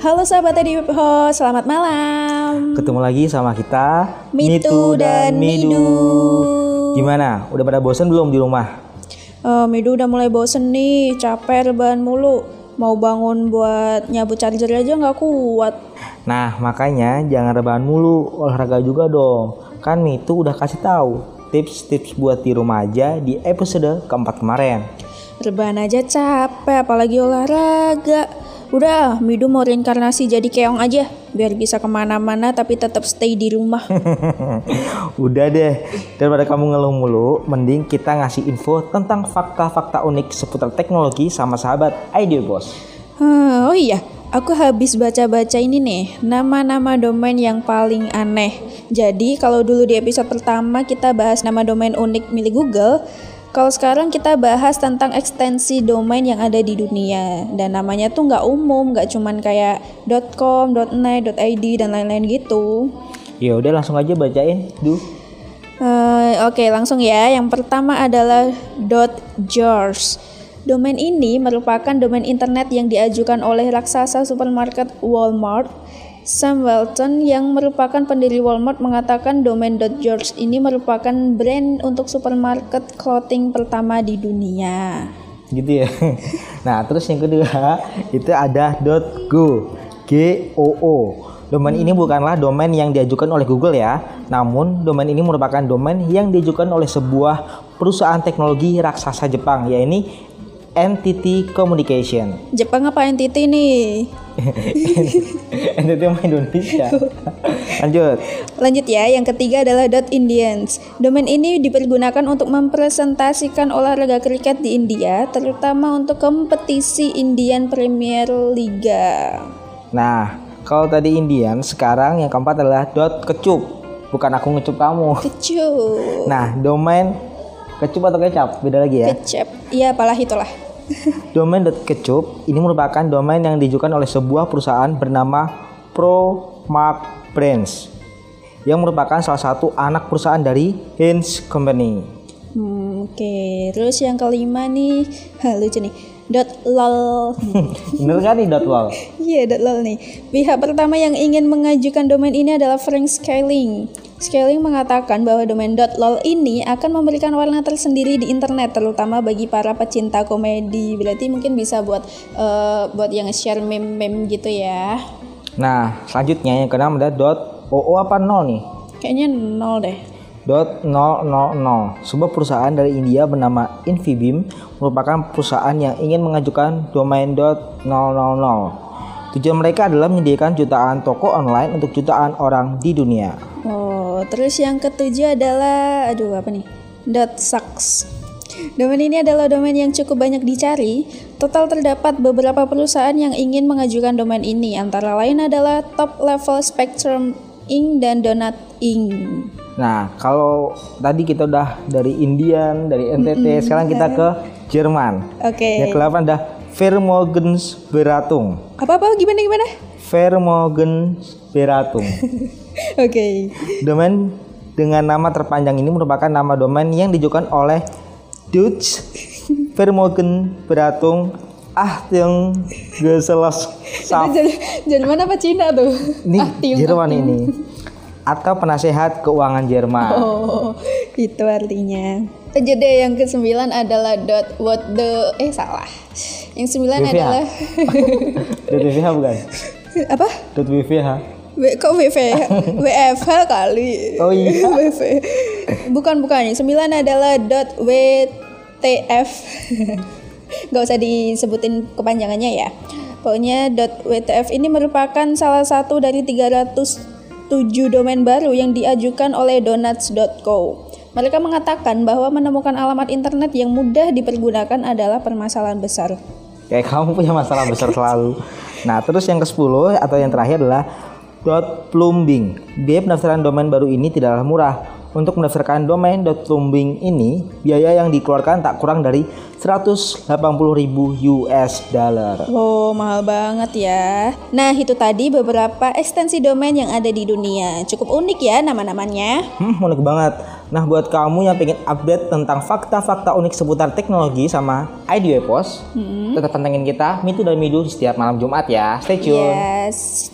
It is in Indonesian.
Halo sahabat Ediho, selamat malam. Ketemu lagi sama kita Mitu dan Midu. Gimana? Udah pada bosen belum di rumah? Eh, Midu udah mulai bosen nih, capek rebahan mulu. Mau bangun buat nyabut charger aja nggak kuat. Nah, makanya jangan rebahan mulu, olahraga juga dong. Kan Mitu udah kasih tahu tips-tips buat di rumah aja di episode keempat kemarin. Rebahan aja capek, apalagi olahraga. Udah, Midu mau reinkarnasi jadi keong aja, biar bisa ke mana-mana tapi tetap stay di rumah. Udah deh, daripada kamu ngeluh mulu, mending kita ngasih info tentang fakta-fakta unik seputar teknologi sama sahabat Idea Boss. Hmm, oh iya, aku habis baca-baca ini nih, nama-nama domain yang paling aneh. Jadi kalau dulu di episode pertama kita bahas nama domain unik milik Google, kalau sekarang kita bahas tentang ekstensi domain yang ada di dunia dan namanya tuh nggak umum, nggak cuman kayak .com, .net, .id dan lain-lain gitu. Ya udah langsung aja bacain, duh. Eh, Oke, langsung ya. Yang pertama adalah .george. Domain ini merupakan domain internet yang diajukan oleh raksasa supermarket Walmart. Sam Walton yang merupakan pendiri Walmart mengatakan domain .george ini merupakan brand untuk supermarket clothing pertama di dunia. gitu ya. Nah, terus yang kedua itu ada .go, G O O. Domain ini bukanlah domain yang diajukan oleh Google ya, namun domain ini merupakan domain yang diajukan oleh sebuah perusahaan teknologi raksasa Jepang, yaitu NTT Communication. Jepang apa NTT nih? NTT sama Indonesia. Lanjut. Lanjut ya, yang ketiga adalah .indians. Domain ini dipergunakan untuk mempresentasikan olahraga kriket di India, terutama untuk kompetisi Indian Premier Liga. Nah, kalau tadi Indian, sekarang yang keempat adalah .kecup. Bukan aku ngecup kamu. Kecup. Nah, domain kecup atau kecap beda lagi ya. Kecap. Iya, apalah itulah. Domain .kecup ini merupakan domain yang diajukan oleh sebuah perusahaan bernama ProMark Brands yang merupakan salah satu anak perusahaan dari Heinz Company. Hmm, Oke, terus yang kelima nih, ha, lucu nih. Dot lol. Bener kan nih dot lol? Iya, dot lol nih. Pihak pertama yang ingin mengajukan domain ini adalah Frank Scaling. Scaling mengatakan bahwa domain .lol ini akan memberikan warna tersendiri di internet, terutama bagi para pecinta komedi. Berarti mungkin bisa buat eh, buat yang share meme-meme gitu ya. Nah, selanjutnya yang keenam ada dot .oo apa nol nih? Kayaknya nol deh. Dot 000 sebuah perusahaan dari India bernama Infibeam merupakan perusahaan yang ingin mengajukan domain dot 000 tujuan mereka adalah menyediakan jutaan toko online untuk jutaan orang di dunia Oh, terus yang ketujuh adalah aduh apa nih? Dot sucks. Domain ini adalah domain yang cukup banyak dicari. Total terdapat beberapa perusahaan yang ingin mengajukan domain ini, antara lain adalah Top Level Spectrum Inc. dan Donut Inc. nah kalau tadi kita udah dari Indian dari NTT sekarang kita ke Jerman Oke. yang ke-8 ada Vermogensberatung Apa-apa gimana gimana? Vermogensberatung Oke. Domain dengan nama terpanjang ini merupakan nama domain yang diajukan oleh Dutch Vermogen Beratung Achtung Gesellschaft Jadi Jerman apa Cina tuh? ini Ah, tiung, Jerman ini atau penasehat keuangan Jerman. Oh, itu artinya. Deh yang kesembilan adalah dot what the eh salah. Yang sembilan adalah Dot WVH bukan? apa? Dot WVH. W, kok WV? WFH kali. Oh iya. WV. Bukan bukan. Sembilan adalah dot WTF. Gak usah disebutin kepanjangannya ya. Pokoknya dot WTF ini merupakan salah satu dari 307 domain baru yang diajukan oleh donuts.co. Mereka mengatakan bahwa menemukan alamat internet yang mudah dipergunakan adalah permasalahan besar. Kayak kamu punya masalah besar selalu. Nah, terus yang ke-10 atau yang terakhir adalah dot plumbing. Biaya pendaftaran domain baru ini tidaklah murah. Untuk mendaftarkan domain .lumbing ini, biaya yang dikeluarkan tak kurang dari 180.000 US dollar. Wow, mahal banget ya. Nah, itu tadi beberapa ekstensi domain yang ada di dunia. Cukup unik ya nama-namanya. Hmm, unik banget. Nah, buat kamu yang pengen update tentang fakta-fakta unik seputar teknologi sama ID Post, tetap pantengin kita Mitu dan Midu setiap malam Jumat ya. Stay tune. Yes.